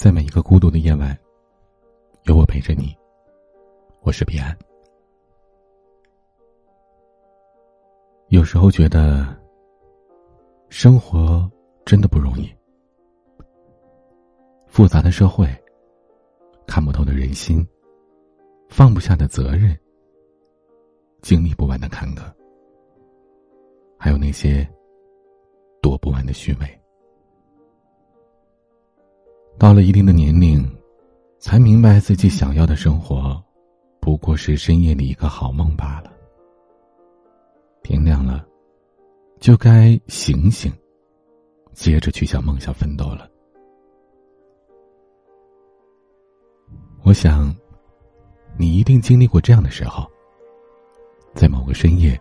在每一个孤独的夜晚，有我陪着你。我是彼岸。有时候觉得，生活真的不容易。复杂的社会，看不透的人心，放不下的责任，经历不完的坎坷，还有那些躲不完的虚伪。到了一定的年龄，才明白自己想要的生活，不过是深夜里一个好梦罢了。天亮了，就该醒醒，接着去向梦想奋斗了。我想，你一定经历过这样的时候，在某个深夜，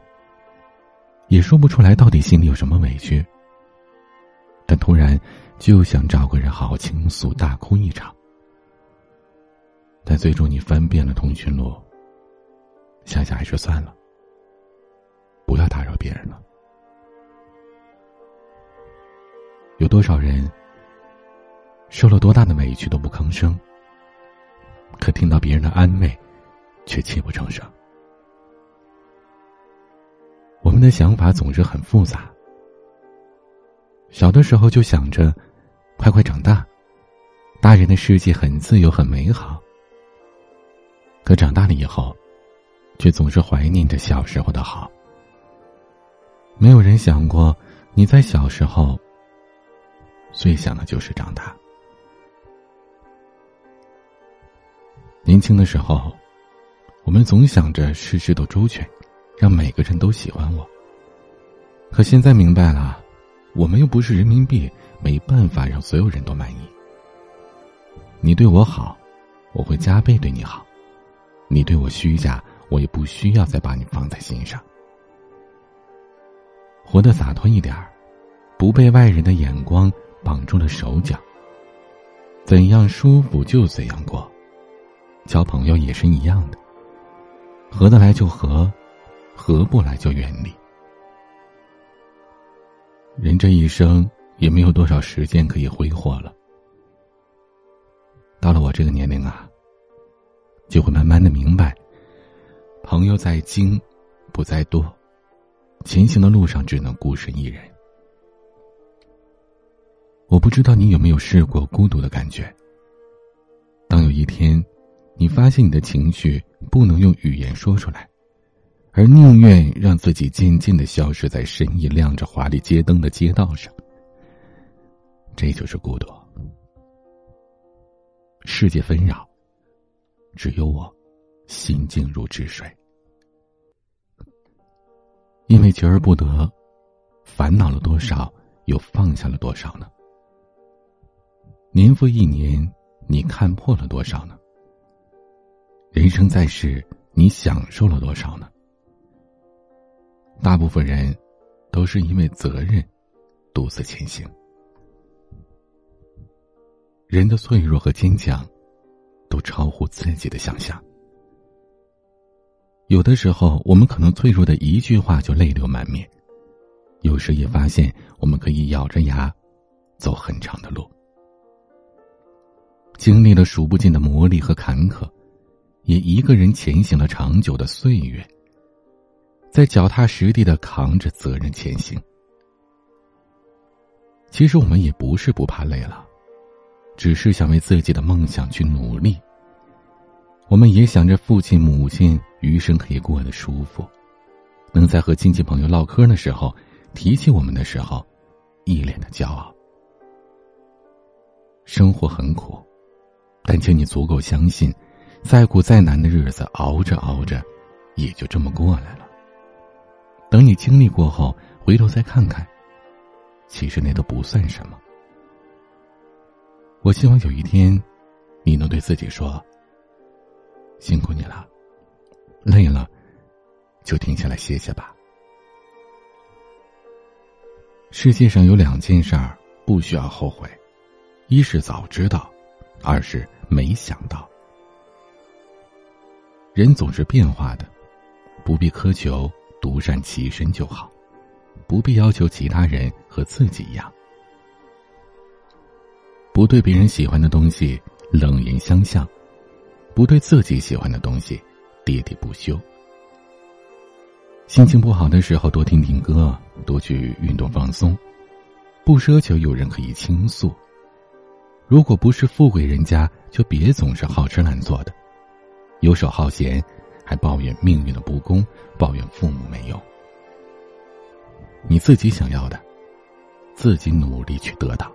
也说不出来到底心里有什么委屈，但突然。就想找个人好好倾诉，大哭一场。但最终你翻遍了通讯录，想想还是算了，不要打扰别人了。有多少人受了多大的委屈都不吭声，可听到别人的安慰，却泣不成声。我们的想法总是很复杂，小的时候就想着。快快长大，大人的世界很自由，很美好。可长大了以后，却总是怀念着小时候的好。没有人想过，你在小时候最想的就是长大。年轻的时候，我们总想着事事都周全，让每个人都喜欢我。可现在明白了，我们又不是人民币。没办法让所有人都满意。你对我好，我会加倍对你好；你对我虚假，我也不需要再把你放在心上。活得洒脱一点儿，不被外人的眼光绑住了手脚。怎样舒服就怎样过，交朋友也是一样的。合得来就合，合不来就远离。人这一生。也没有多少时间可以挥霍了。到了我这个年龄啊，就会慢慢的明白，朋友在精，不在多，前行的路上只能孤身一人。我不知道你有没有试过孤独的感觉。当有一天，你发现你的情绪不能用语言说出来，而宁愿让自己渐渐的消失在深夜亮着华丽街灯的街道上。这就是孤独。世界纷扰，只有我心静如止水。因为求而不得，烦恼了多少，又放下了多少呢？年复一年，你看破了多少呢？人生在世，你享受了多少呢？大部分人，都是因为责任，独自前行。人的脆弱和坚强，都超乎自己的想象。有的时候，我们可能脆弱的一句话就泪流满面；有时也发现，我们可以咬着牙走很长的路。经历了数不尽的磨砺和坎坷，也一个人前行了长久的岁月，在脚踏实地的扛着责任前行。其实我们也不是不怕累了。只是想为自己的梦想去努力。我们也想着父亲母亲余生可以过得舒服，能在和亲戚朋友唠嗑的时候，提起我们的时候，一脸的骄傲。生活很苦，但请你足够相信，再苦再难的日子，熬着熬着，也就这么过来了。等你经历过后，回头再看看，其实那都不算什么。我希望有一天，你能对自己说：“辛苦你了，累了，就停下来歇歇吧。”世界上有两件事儿不需要后悔，一是早知道，二是没想到。人总是变化的，不必苛求独善其身就好，不必要求其他人和自己一样。不对别人喜欢的东西冷言相向，不对自己喜欢的东西喋喋不休。心情不好的时候，多听听歌，多去运动放松，不奢求有人可以倾诉。如果不是富贵人家，就别总是好吃懒做的，游手好闲，还抱怨命运的不公，抱怨父母没有。你自己想要的，自己努力去得到。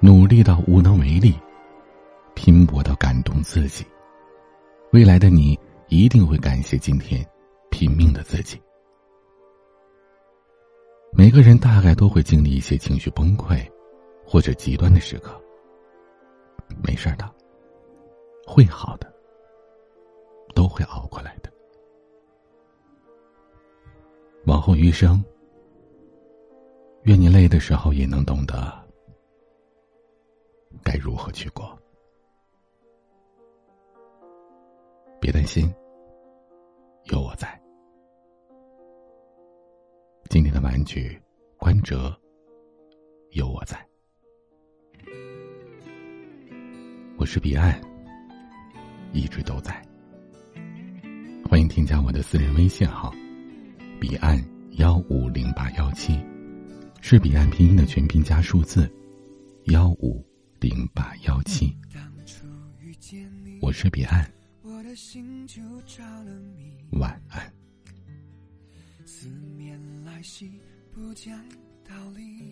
努力到无能为力，拼搏到感动自己。未来的你一定会感谢今天拼命的自己。每个人大概都会经历一些情绪崩溃。或者极端的时刻，没事的，会好的，都会熬过来的。往后余生，愿你累的时候也能懂得该如何去过。别担心，有我在。今天的玩具，关喆，有我在。我是彼岸，一直都在。欢迎添加我的私人微信号，彼岸幺五零八幺七，是彼岸拼音的全拼加数字幺五零八幺七。我是彼岸，晚安。思念来袭，不讲道理。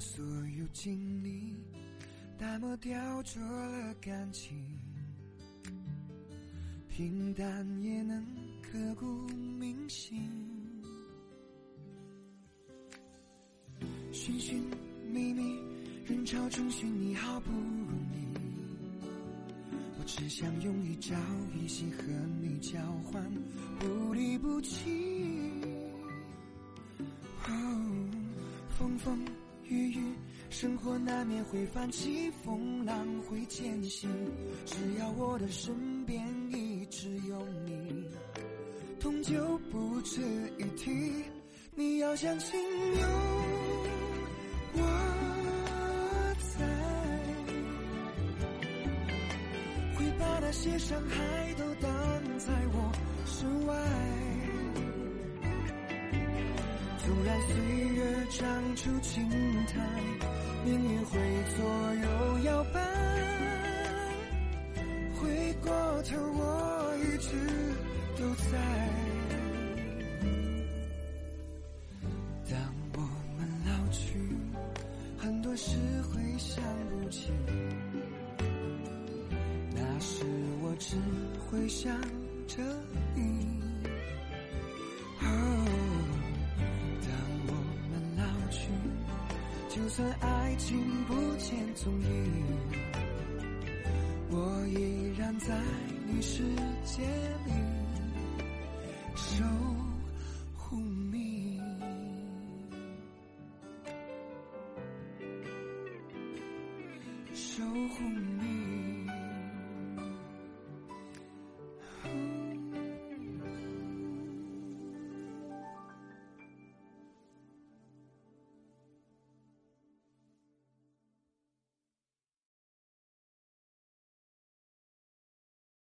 所有经历淡漠雕琢了感情，平淡也能刻骨铭心。寻寻觅觅，人潮中寻你好不容易，我只想用一朝一夕和你交换，不离不弃。哦，风风。生活难免会泛起风浪，会艰辛。只要我的身边一直有你，痛就不值一提。你要相信有我在，会把那些伤害都当纵然岁月长出青苔，命运会左右摇摆，回过头我一直都在。当我们老去，很多事会想不起，那时我只会想着你。这爱情不见踪影我依然在你世界里守。